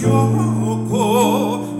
지옥고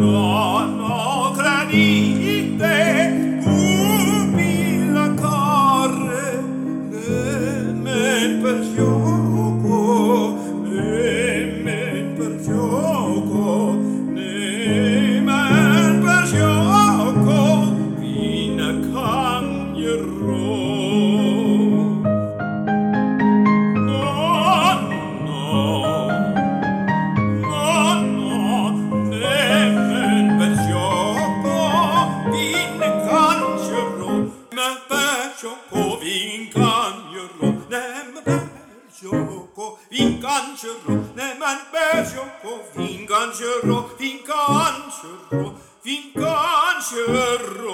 no, per gioco vincangerò, nemen per gioco vincangerò, nemen per gioco vincangerò, vincangerò, vincangerò.